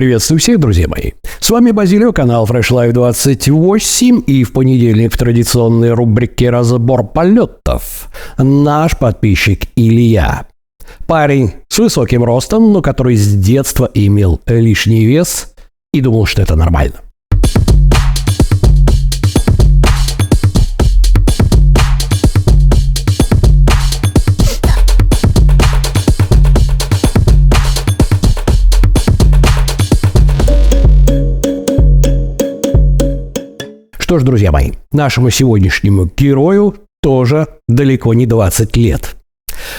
Приветствую всех, друзья мои. С вами Базилио, канал Fresh Life 28 и в понедельник в традиционной рубрике «Разбор полетов» наш подписчик Илья. Парень с высоким ростом, но который с детства имел лишний вес и думал, что это нормально. Что ж, друзья мои, нашему сегодняшнему герою тоже далеко не 20 лет.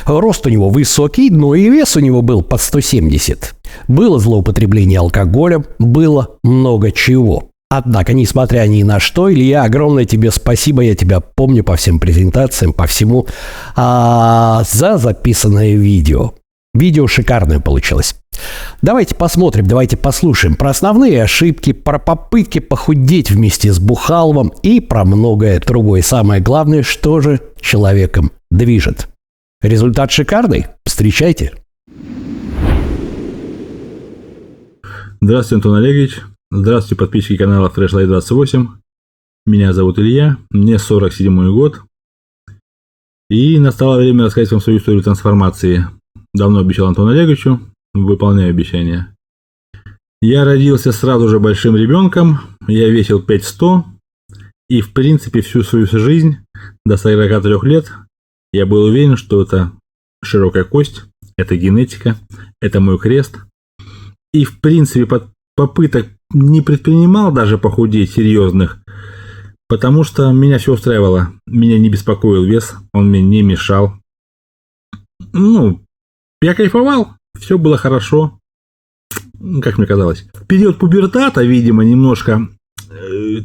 Рост у него высокий, но и вес у него был под 170. Было злоупотребление алкоголем, было много чего. Однако, несмотря ни на что, Илья, огромное тебе спасибо, я тебя помню по всем презентациям, по всему, а, за записанное видео. Видео шикарное получилось. Давайте посмотрим, давайте послушаем про основные ошибки, про попытки похудеть вместе с Бухаловым и про многое другое. Самое главное, что же человеком движет. Результат шикарный. Встречайте. Здравствуйте, Антон Олегович. Здравствуйте, подписчики канала Fresh Light 28. Меня зовут Илья, мне 47 год. И настало время рассказать вам свою историю трансформации – Давно обещал Антону Олеговичу, выполняю обещание. Я родился сразу же большим ребенком, я весил 5100, и в принципе всю свою жизнь, до 43 лет, я был уверен, что это широкая кость, это генетика, это мой крест. И в принципе попыток не предпринимал даже похудеть серьезных, потому что меня все устраивало. Меня не беспокоил вес, он мне не мешал. Ну, я кайфовал, все было хорошо, как мне казалось. Период пубертата, видимо, немножко, э,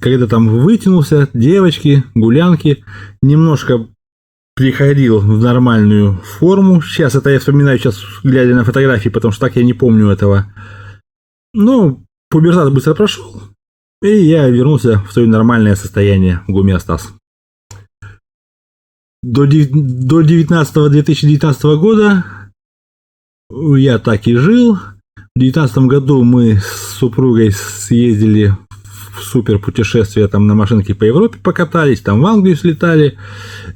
когда там вытянулся, девочки, гулянки, немножко приходил в нормальную форму. Сейчас это я вспоминаю, сейчас глядя на фотографии, потому что так я не помню этого. Ну, пубертат быстро прошел, и я вернулся в свое нормальное состояние, гомеостаз. До 19-2019 года я так и жил. В девятнадцатом году мы с супругой съездили в супер путешествие там на машинке по Европе покатались, там в Англию слетали,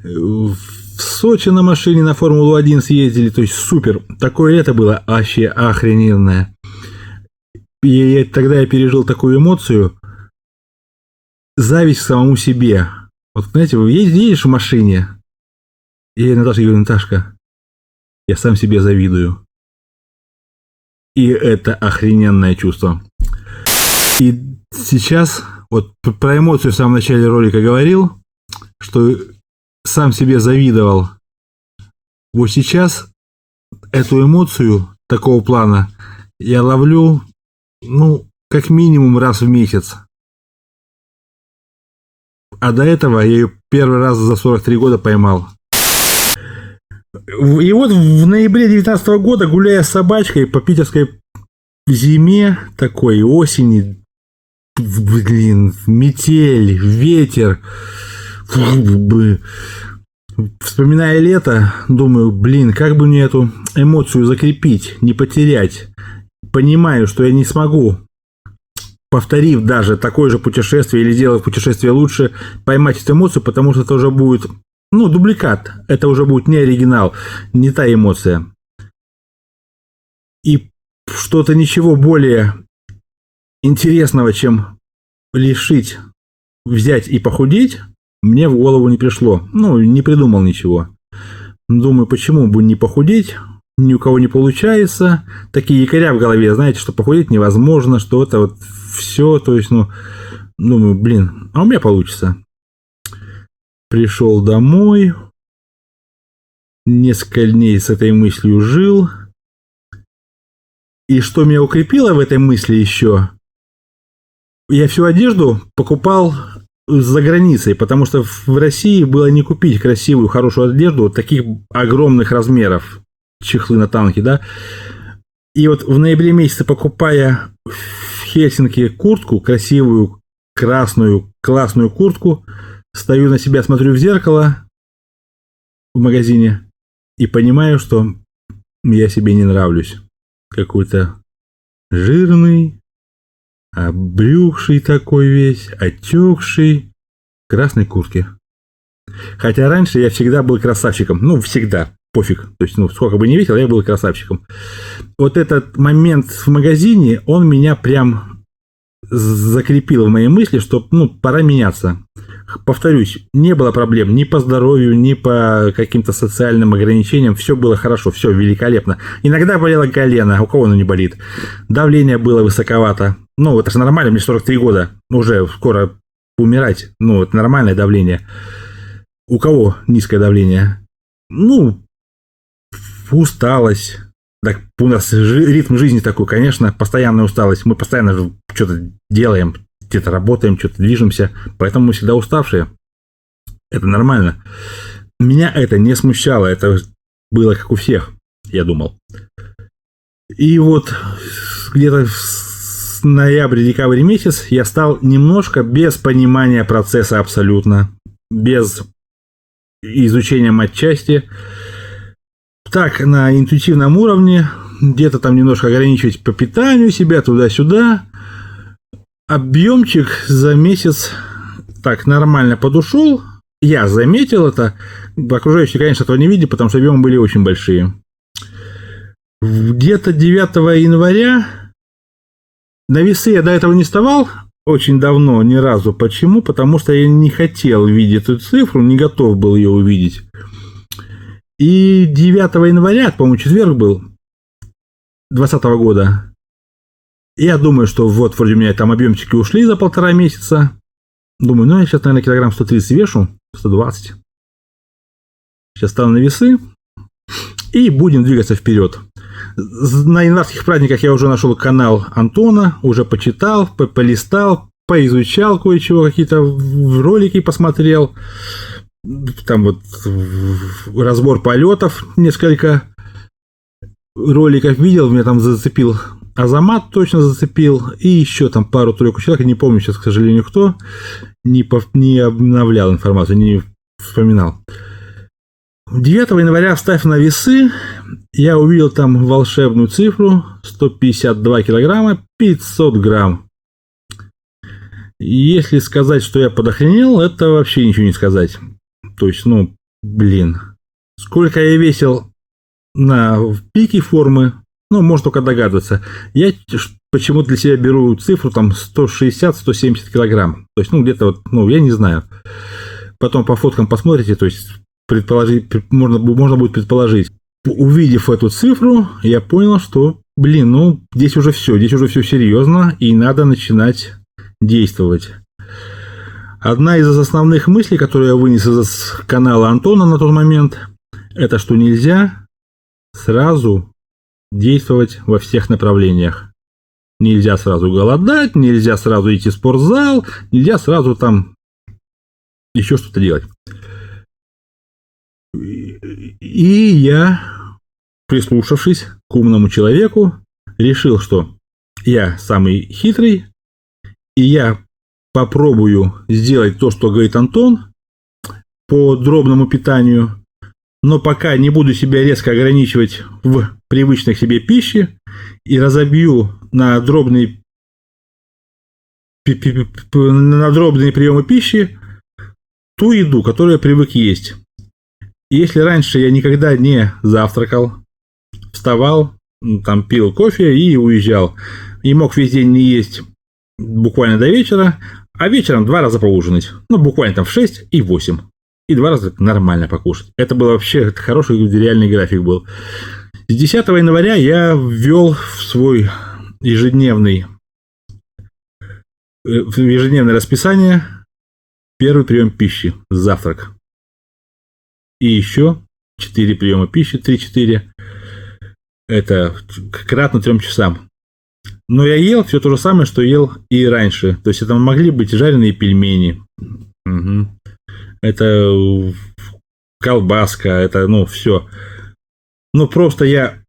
в Сочи на машине на Формулу-1 съездили, то есть супер. Такое это было вообще охрененное. И тогда я пережил такую эмоцию, зависть к самому себе. Вот знаете, вы едешь в машине, и я Наташе говорю, Наташка, я сам себе завидую. И это охрененное чувство. И сейчас, вот про эмоцию в самом начале ролика говорил, что сам себе завидовал. Вот сейчас эту эмоцию такого плана я ловлю, ну, как минимум раз в месяц. А до этого я ее первый раз за 43 года поймал. И вот в ноябре 19 года, гуляя с собачкой по питерской зиме, такой осени, блин, метель, ветер, вспоминая лето, думаю, блин, как бы мне эту эмоцию закрепить, не потерять. Понимаю, что я не смогу повторив даже такое же путешествие или сделав путешествие лучше, поймать эту эмоцию, потому что это уже будет ну, дубликат. Это уже будет не оригинал, не та эмоция. И что-то ничего более интересного, чем лишить, взять и похудеть, мне в голову не пришло. Ну, не придумал ничего. Думаю, почему бы не похудеть? Ни у кого не получается. Такие якоря в голове, знаете, что похудеть невозможно, что это вот все. То есть, ну, думаю, блин, а у меня получится. Пришел домой, несколько дней с этой мыслью жил. И что меня укрепило в этой мысли еще, я всю одежду покупал за границей, потому что в России было не купить красивую, хорошую одежду таких огромных размеров, чехлы на танки, да. И вот в ноябре месяце, покупая в Хельсинки куртку, красивую, красную, классную куртку, Стою на себя, смотрю в зеркало в магазине и понимаю, что я себе не нравлюсь. Какой-то жирный, обрюхший такой весь, отекший, в красной куртке. Хотя раньше я всегда был красавчиком. Ну, всегда. Пофиг. То есть, ну, сколько бы не весил, я был красавчиком. Вот этот момент в магазине, он меня прям закрепил в моей мысли, что, ну, пора меняться. Повторюсь, не было проблем ни по здоровью, ни по каким-то социальным ограничениям. Все было хорошо, все великолепно. Иногда болело колено, а у кого оно не болит. Давление было высоковато. Ну, это же нормально, мне 43 года. Уже скоро умирать. Ну, это нормальное давление. У кого низкое давление? Ну, усталость. Так у нас ритм жизни такой, конечно, постоянная усталость. Мы постоянно что-то делаем, где-то работаем, что-то движемся, поэтому мы всегда уставшие. Это нормально. Меня это не смущало, это было как у всех, я думал. И вот где-то в ноябре-декабре месяц я стал немножко без понимания процесса абсолютно, без изучения матчасти, так, на интуитивном уровне, где-то там немножко ограничивать по питанию себя туда-сюда. Объемчик за месяц так нормально подушел. Я заметил это. Окружающие, конечно, этого не видели, потому что объемы были очень большие. Где-то 9 января на весы я до этого не вставал очень давно, ни разу. Почему? Потому что я не хотел видеть эту цифру, не готов был ее увидеть. И 9 января, по-моему, четверг был, 2020 года, я думаю, что вот вроде у меня там объемчики ушли за полтора месяца. Думаю, ну я сейчас, наверное, килограмм 130 вешу, 120. Сейчас стану на весы и будем двигаться вперед. На январских праздниках я уже нашел канал Антона, уже почитал, полистал, поизучал кое-чего, какие-то ролики посмотрел там вот разбор полетов несколько роликов видел, меня там зацепил Азамат точно зацепил, и еще там пару-тройку человек, не помню сейчас, к сожалению, кто, не, пов... не обновлял информацию, не вспоминал. 9 января, вставив на весы, я увидел там волшебную цифру 152 килограмма 500 грамм. Если сказать, что я подохренел, это вообще ничего не сказать. То есть, ну, блин. Сколько я весил на пике формы, ну, можно только догадываться. Я почему для себя беру цифру там 160-170 килограмм. То есть, ну, где-то вот, ну, я не знаю. Потом по фоткам посмотрите, то есть, предположить, можно, можно будет предположить. Увидев эту цифру, я понял, что, блин, ну, здесь уже все, здесь уже все серьезно, и надо начинать действовать. Одна из основных мыслей, которую я вынес из канала Антона на тот момент, это что нельзя сразу действовать во всех направлениях. Нельзя сразу голодать, нельзя сразу идти в спортзал, нельзя сразу там еще что-то делать. И я, прислушавшись к умному человеку, решил, что я самый хитрый, и я попробую сделать то, что говорит Антон по дробному питанию, но пока не буду себя резко ограничивать в привычной себе пище и разобью на дробные на дробные приемы пищи ту еду, которую я привык есть. И если раньше я никогда не завтракал, вставал, там пил кофе и уезжал, и мог весь день не есть буквально до вечера, а вечером два раза поужинать. Ну, буквально там в 6 и 8. И два раза нормально покушать. Это был вообще хороший реальный график был. С 10 января я ввел в свой ежедневный э, в ежедневное расписание первый прием пищи, завтрак. И еще 4 приема пищи, 3-4. Это кратно 3 часам. Но я ел все то же самое, что ел и раньше. То есть это могли быть жареные пельмени. Угу. Это колбаска, это, ну, все. Ну, просто я,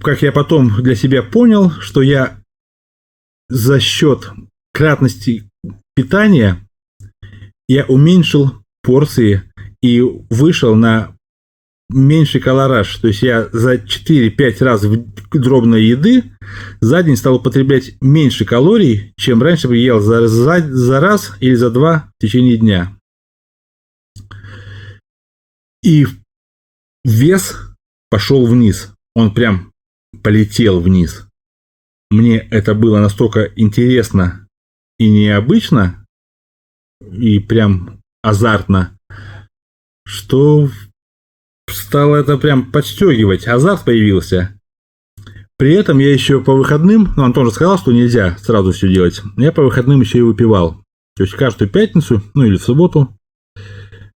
как я потом для себя понял, что я за счет кратности питания я уменьшил порции и вышел на меньший колораж. То есть я за 4-5 раз в дробной еды за день стал употреблять меньше калорий, чем раньше бы ел за, за, за раз или за два в течение дня. И вес пошел вниз. Он прям полетел вниз. Мне это было настолько интересно и необычно, и прям азартно, что стало это прям подстегивать. Азарт появился. При этом я еще по выходным, ну Антон же сказал, что нельзя сразу все делать, я по выходным еще и выпивал. То есть каждую пятницу, ну или в субботу,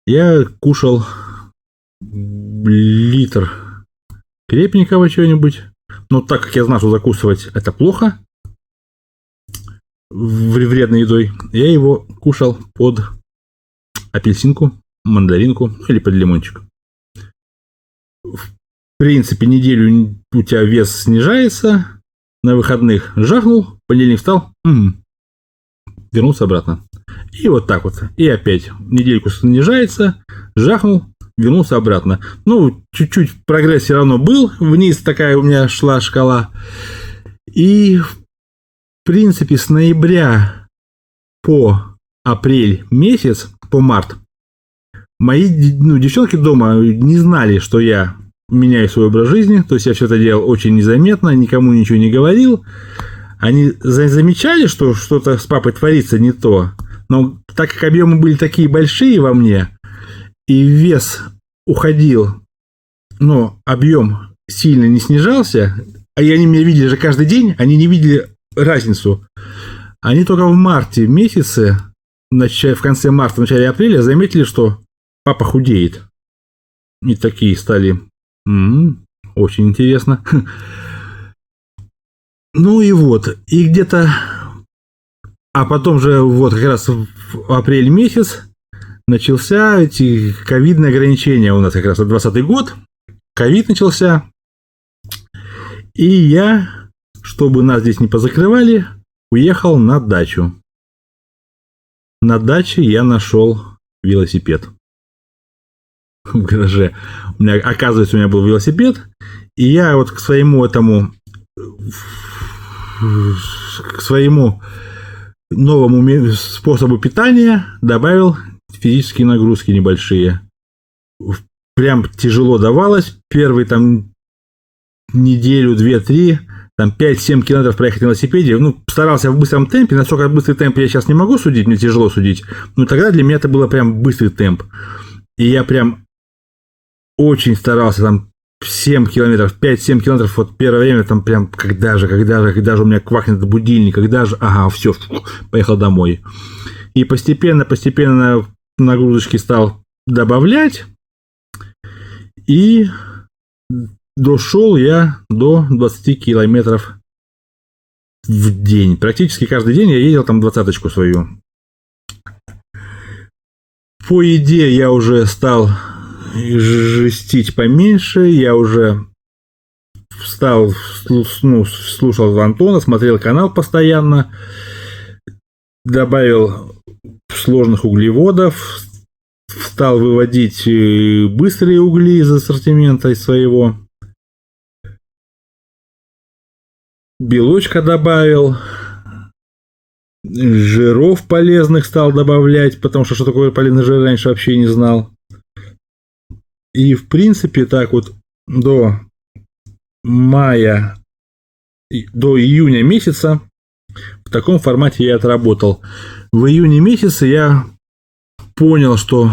я кушал литр крепенького чего-нибудь. Но так как я знал, что закусывать это плохо, вредной едой, я его кушал под апельсинку, мандаринку или под лимончик. В принципе, неделю у тебя вес снижается, на выходных жахнул, понедельник встал, м-м, вернулся обратно. И вот так вот. И опять недельку снижается, жахнул, вернулся обратно. Ну, чуть-чуть прогресс все равно был. Вниз такая у меня шла шкала. И, в принципе, с ноября по апрель месяц, по март, мои ну, девчонки дома не знали, что я меняю свой образ жизни. То есть я все это делал очень незаметно, никому ничего не говорил. Они замечали, что что-то с папой творится не то. Но так как объемы были такие большие во мне, и вес уходил, но объем сильно не снижался, а они меня видели же каждый день, они не видели разницу. Они только в марте месяце, в конце марта, в начале апреля заметили, что папа худеет. И такие стали. М-м, очень интересно. Ну и вот. И где-то... А потом же вот как раз в апрель месяц начался эти ковидные ограничения у нас как раз 20 год. Ковид начался. И я, чтобы нас здесь не позакрывали, уехал на дачу. На даче я нашел велосипед. В гараже. У меня, оказывается, у меня был велосипед. И я вот к своему этому к своему новому способу питания добавил физические нагрузки небольшие. Прям тяжело давалось. Первый там неделю, две, три, там 5-7 километров проехать на велосипеде. Ну, старался в быстром темпе. Насколько быстрый темп я сейчас не могу судить, мне тяжело судить. Но тогда для меня это было прям быстрый темп. И я прям очень старался там 7 километров, 5-7 километров, вот первое время там прям, когда же, когда же, когда же у меня квакнет будильник, когда же, ага, все, поехал домой. И постепенно, постепенно нагрузочки стал добавлять, и дошел я до 20 километров в день. Практически каждый день я ездил там двадцаточку свою. По еде я уже стал жестить поменьше, я уже встал, ну, слушал Антона, смотрел канал постоянно, добавил сложных углеводов, стал выводить э, быстрые угли из ассортимента своего. Белочка добавил, жиров полезных стал добавлять, потому что что такое полезный жир раньше вообще не знал. И в принципе так вот до мая, до июня месяца в таком формате я отработал. В июне месяце я понял, что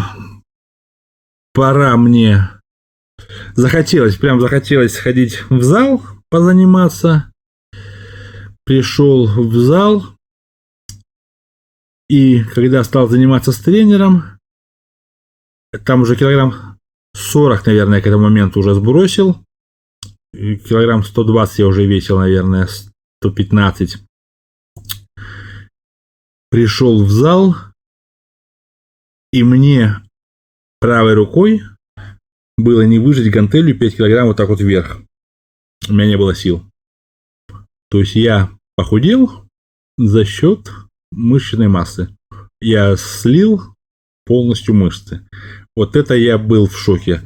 пора мне захотелось, прям захотелось сходить в зал, позаниматься. Пришел в зал, и когда стал заниматься с тренером, там уже килограмм 40, наверное, к этому моменту уже сбросил. Килограмм 120 я уже весил, наверное, 115. Пришел в зал, и мне правой рукой было не выжать гантелью 5 килограмм вот так вот вверх. У меня не было сил. То есть я похудел за счет мышечной массы. Я слил полностью мышцы. Вот это я был в шоке.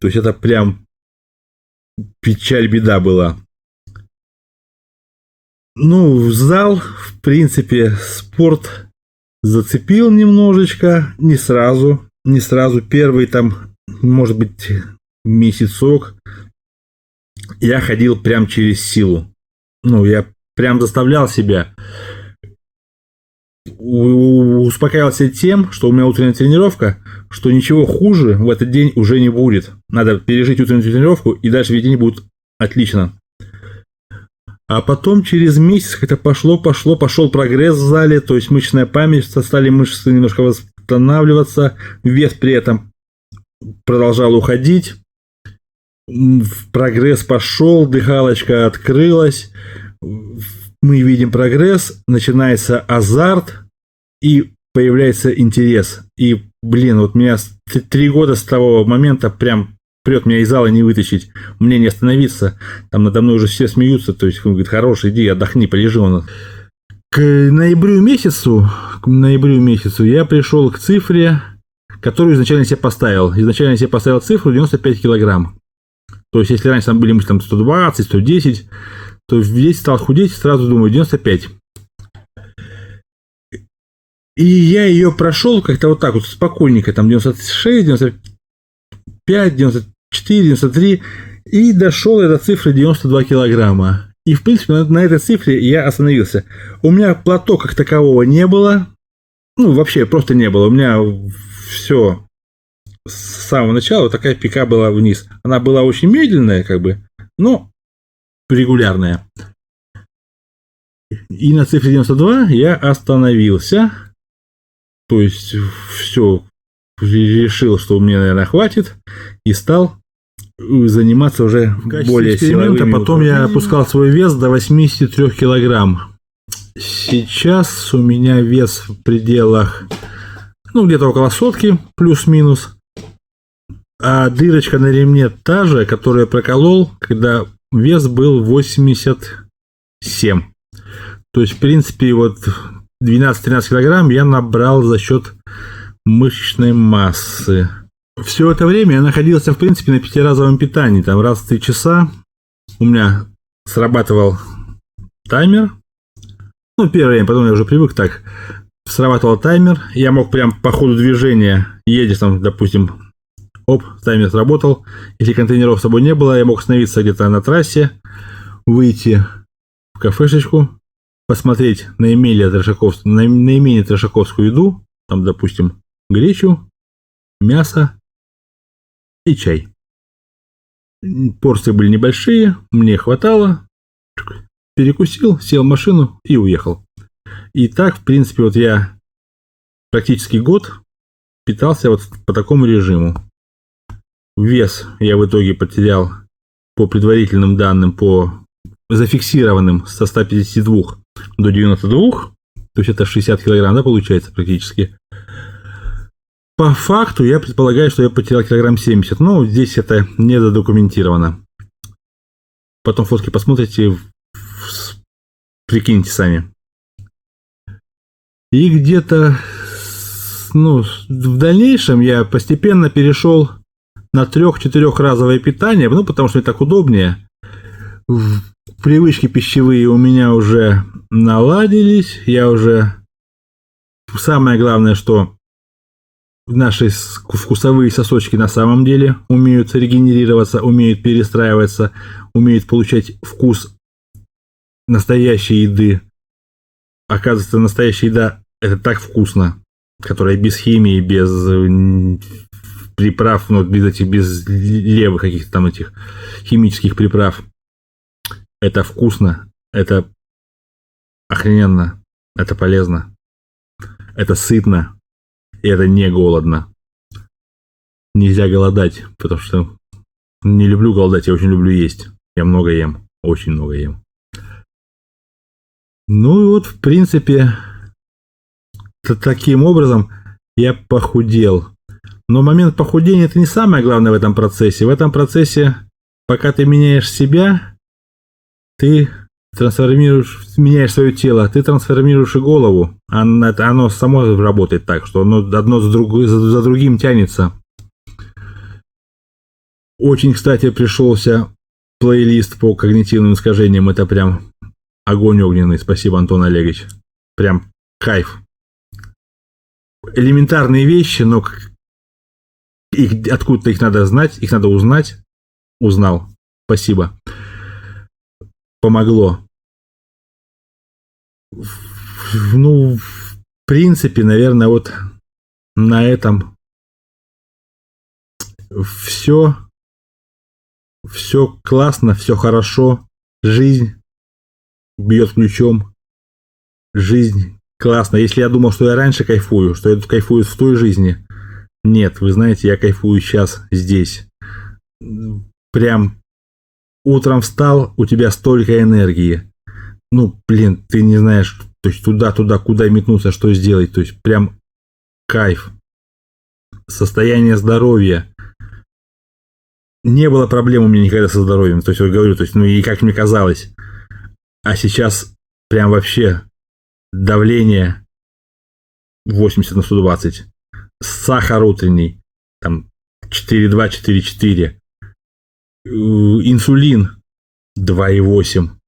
То есть это прям печаль, беда была. Ну, зал, в принципе, спорт зацепил немножечко, не сразу, не сразу. Первый там, может быть, месяцок я ходил прям через силу. Ну, я прям заставлял себя успокаивался тем, что у меня утренняя тренировка, что ничего хуже в этот день уже не будет. Надо пережить утреннюю тренировку, и дальше весь день будет отлично. А потом через месяц это пошло, пошло, пошел прогресс в зале, то есть мышечная память, стали мышцы немножко восстанавливаться, вес при этом продолжал уходить, прогресс пошел, дыхалочка открылась, мы видим прогресс, начинается азарт и появляется интерес. И, блин, вот меня три года с того момента прям прет меня из зала не вытащить, мне не остановиться. Там надо мной уже все смеются, то есть он говорит, хорош, иди, отдохни, полежи он. К ноябрю месяцу, к ноябрю месяцу я пришел к цифре, которую изначально себе поставил. Изначально себе поставил цифру 95 килограмм. То есть, если раньше там были мы там 120, 110, то весь стал худеть, сразу думаю, 95. И я ее прошел как-то вот так вот спокойненько, там 96, 95, 94, 93, и дошел до цифры 92 килограмма. И, в принципе, на, на этой цифре я остановился. У меня плато как такового не было. Ну, вообще просто не было. У меня все с самого начала вот такая пика была вниз. Она была очень медленная, как бы, но регулярная. И на цифре 92 я остановился. То есть все, решил, что мне, наверное, хватит. И стал заниматься уже более эксперимента. Потом я опускал свой вес до 83 килограмм. Сейчас у меня вес в пределах, ну, где-то около сотки, плюс-минус. А дырочка на ремне та же, которую я проколол, когда вес был 87. То есть, в принципе, вот 12-13 килограмм я набрал за счет мышечной массы. Все это время я находился, в принципе, на пятиразовом питании. Там раз в 3 часа у меня срабатывал таймер. Ну, первое время, потом я уже привык так. Срабатывал таймер. Я мог прям по ходу движения, едешь там, допустим, Оп, таймер сработал. Если контейнеров с собой не было, я мог остановиться где-то на трассе, выйти в кафешечку, посмотреть наименее, трешаков... наименее трешаковскую еду, там, допустим, гречу, мясо и чай. Порции были небольшие, мне хватало. Перекусил, сел в машину и уехал. И так, в принципе, вот я практически год питался вот по такому режиму. Вес я в итоге потерял по предварительным данным, по зафиксированным со 152 до 92, то есть это 60 килограмм, да, получается практически. По факту я предполагаю, что я потерял килограмм 70, но здесь это не задокументировано. Потом фотки посмотрите, прикиньте сами. И где-то ну, в дальнейшем я постепенно перешел на трех-четырехразовое питание, ну, потому что мне так удобнее. Привычки пищевые у меня уже наладились, я уже... Самое главное, что наши вкусовые сосочки на самом деле умеют регенерироваться, умеют перестраиваться, умеют получать вкус настоящей еды. Оказывается, настоящая еда – это так вкусно, которая без химии, без приправ, ну, без этих, без левых каких-то там этих химических приправ. Это вкусно, это охрененно, это полезно, это сытно, и это не голодно. Нельзя голодать, потому что не люблю голодать, я очень люблю есть. Я много ем, очень много ем. Ну и вот, в принципе, таким образом я похудел. Но момент похудения это не самое главное в этом процессе. В этом процессе, пока ты меняешь себя, ты трансформируешь, меняешь свое тело, ты трансформируешь и голову. Оно, оно само работает так, что оно одно за, друг, за, за другим тянется. Очень, кстати, пришелся плейлист по когнитивным искажениям. Это прям огонь огненный. Спасибо, Антон Олегович. Прям кайф. Элементарные вещи, но их, откуда-то их надо знать, их надо узнать. Узнал. Спасибо. Помогло. Ну, в принципе, наверное, вот на этом все. Все классно, все хорошо. Жизнь бьет ключом. Жизнь классно. Если я думал, что я раньше кайфую, что я тут кайфую в той жизни, нет, вы знаете, я кайфую сейчас здесь. Прям утром встал, у тебя столько энергии. Ну, блин, ты не знаешь, то есть туда-туда, куда метнуться, что сделать. То есть прям кайф. Состояние здоровья. Не было проблем у меня никогда со здоровьем. То есть, я говорю, то есть, ну и как мне казалось. А сейчас прям вообще давление 80 на 120 сахар утренний, там 4,2, 4,4, инсулин 2,8.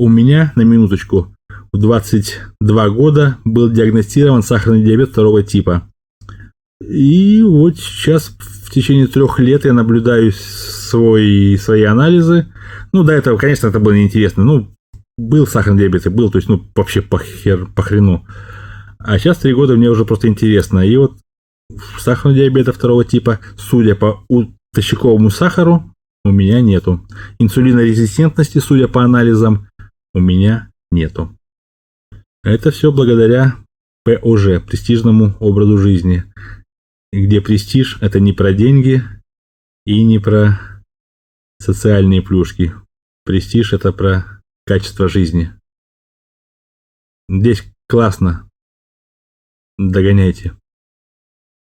У меня, на минуточку, в 22 года был диагностирован сахарный диабет второго типа. И вот сейчас в течение трех лет я наблюдаю свой, свои анализы. Ну, до этого, конечно, это было неинтересно. Ну, был сахарный диабет, был, то есть, ну, вообще по, хер, по хрену. А сейчас три года мне уже просто интересно. И вот сахарного диабета второго типа, судя по тощаковому сахару, у меня нету. Инсулинорезистентности, судя по анализам, у меня нету. Это все благодаря ПОЖ, престижному образу жизни. Где престиж – это не про деньги и не про социальные плюшки. Престиж – это про качество жизни. Здесь классно, Догоняйте.